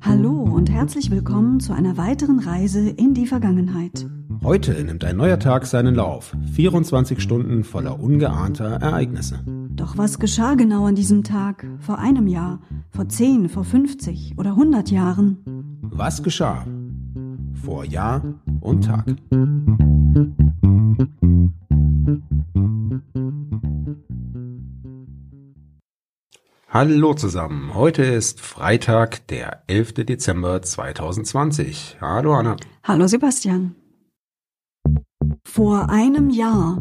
Hallo und herzlich willkommen zu einer weiteren Reise in die Vergangenheit. Heute nimmt ein neuer Tag seinen Lauf. 24 Stunden voller ungeahnter Ereignisse. Doch was geschah genau an diesem Tag? Vor einem Jahr? Vor 10, vor 50 oder 100 Jahren? Was geschah? Vor Jahr und Tag. Hallo zusammen, heute ist Freitag, der 11. Dezember 2020. Hallo Anna. Hallo Sebastian. Vor einem Jahr.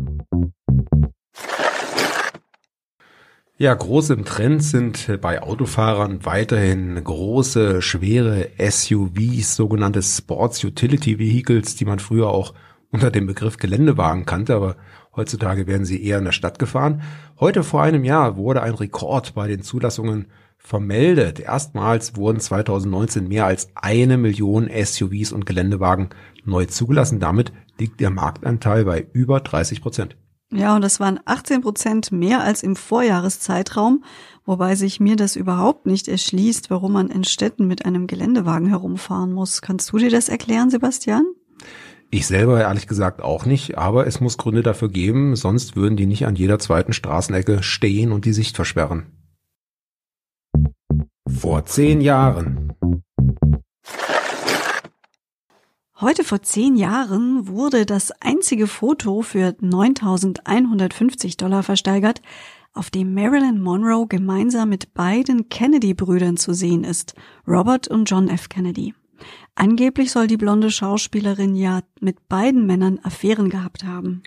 Ja, groß im Trend sind bei Autofahrern weiterhin große, schwere SUVs, sogenannte Sports Utility Vehicles, die man früher auch unter dem Begriff Geländewagen kannte, aber Heutzutage werden sie eher in der Stadt gefahren. Heute vor einem Jahr wurde ein Rekord bei den Zulassungen vermeldet. Erstmals wurden 2019 mehr als eine Million SUVs und Geländewagen neu zugelassen. Damit liegt der Marktanteil bei über 30 Prozent. Ja, und das waren 18 Prozent mehr als im Vorjahreszeitraum, wobei sich mir das überhaupt nicht erschließt, warum man in Städten mit einem Geländewagen herumfahren muss. Kannst du dir das erklären, Sebastian? Ich selber ehrlich gesagt auch nicht, aber es muss Gründe dafür geben, sonst würden die nicht an jeder zweiten Straßenecke stehen und die Sicht versperren. Vor zehn Jahren. Heute vor zehn Jahren wurde das einzige Foto für 9150 Dollar versteigert, auf dem Marilyn Monroe gemeinsam mit beiden Kennedy-Brüdern zu sehen ist, Robert und John F. Kennedy. Angeblich soll die blonde Schauspielerin ja mit beiden Männern Affären gehabt haben.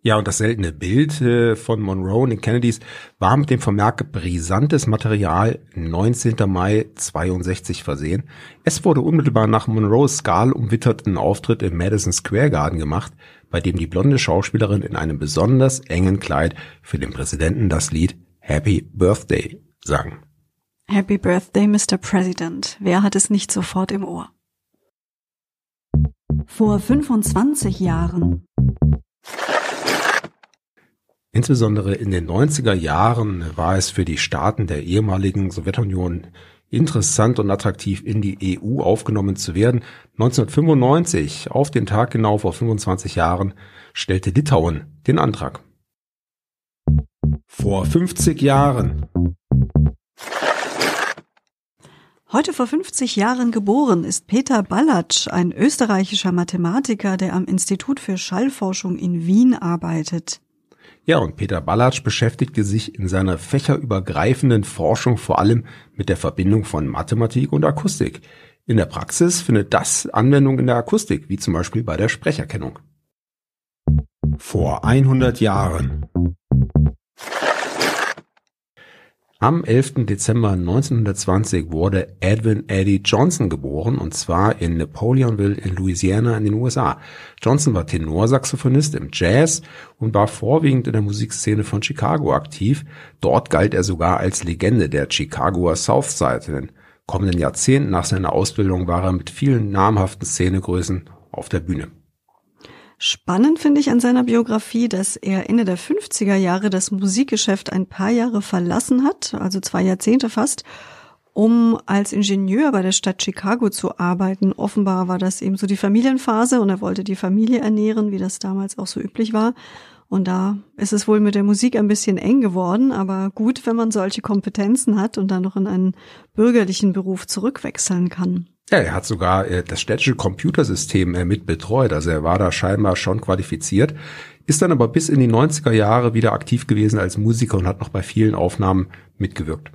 Ja, und das seltene Bild äh, von Monroe und den Kennedys war mit dem Vermerk brisantes Material 19. Mai 62 versehen. Es wurde unmittelbar nach Monroes skal umwitterten Auftritt im Madison Square Garden gemacht, bei dem die blonde Schauspielerin in einem besonders engen Kleid für den Präsidenten das Lied Happy Birthday sang. Happy Birthday, Mr. President. Wer hat es nicht sofort im Ohr? Vor 25 Jahren. Insbesondere in den 90er Jahren war es für die Staaten der ehemaligen Sowjetunion interessant und attraktiv in die EU aufgenommen zu werden. 1995, auf den Tag genau vor 25 Jahren, stellte Litauen den Antrag. Vor 50 Jahren. Heute vor 50 Jahren geboren ist Peter Ballatsch, ein österreichischer Mathematiker, der am Institut für Schallforschung in Wien arbeitet. Ja, und Peter Ballatsch beschäftigte sich in seiner fächerübergreifenden Forschung vor allem mit der Verbindung von Mathematik und Akustik. In der Praxis findet das Anwendung in der Akustik, wie zum Beispiel bei der Sprecherkennung. Vor 100 Jahren. Am 11. Dezember 1920 wurde Edwin Eddie Johnson geboren und zwar in Napoleonville in Louisiana in den USA. Johnson war Tenorsaxophonist im Jazz und war vorwiegend in der Musikszene von Chicago aktiv. Dort galt er sogar als Legende der Chicagoer Southside. In den kommenden Jahrzehnten nach seiner Ausbildung war er mit vielen namhaften Szenegrößen auf der Bühne. Spannend finde ich an seiner Biografie, dass er Ende der 50er Jahre das Musikgeschäft ein paar Jahre verlassen hat, also zwei Jahrzehnte fast, um als Ingenieur bei der Stadt Chicago zu arbeiten. Offenbar war das eben so die Familienphase und er wollte die Familie ernähren, wie das damals auch so üblich war. Und da ist es wohl mit der Musik ein bisschen eng geworden, aber gut, wenn man solche Kompetenzen hat und dann noch in einen bürgerlichen Beruf zurückwechseln kann. Ja, er hat sogar äh, das städtische Computersystem äh, mit betreut, also er war da scheinbar schon qualifiziert, ist dann aber bis in die 90er Jahre wieder aktiv gewesen als Musiker und hat noch bei vielen Aufnahmen mitgewirkt.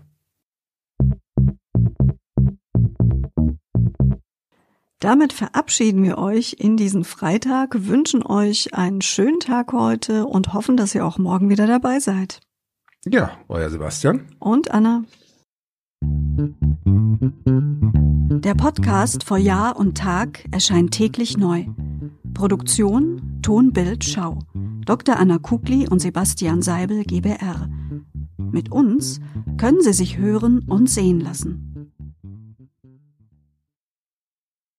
Damit verabschieden wir euch in diesen Freitag, wünschen euch einen schönen Tag heute und hoffen, dass ihr auch morgen wieder dabei seid. Ja, euer Sebastian. Und Anna. Der Podcast vor Jahr und Tag erscheint täglich neu. Produktion Ton, Bild, Schau. Dr. Anna Kugli und Sebastian Seibel GBR. Mit uns können Sie sich hören und sehen lassen.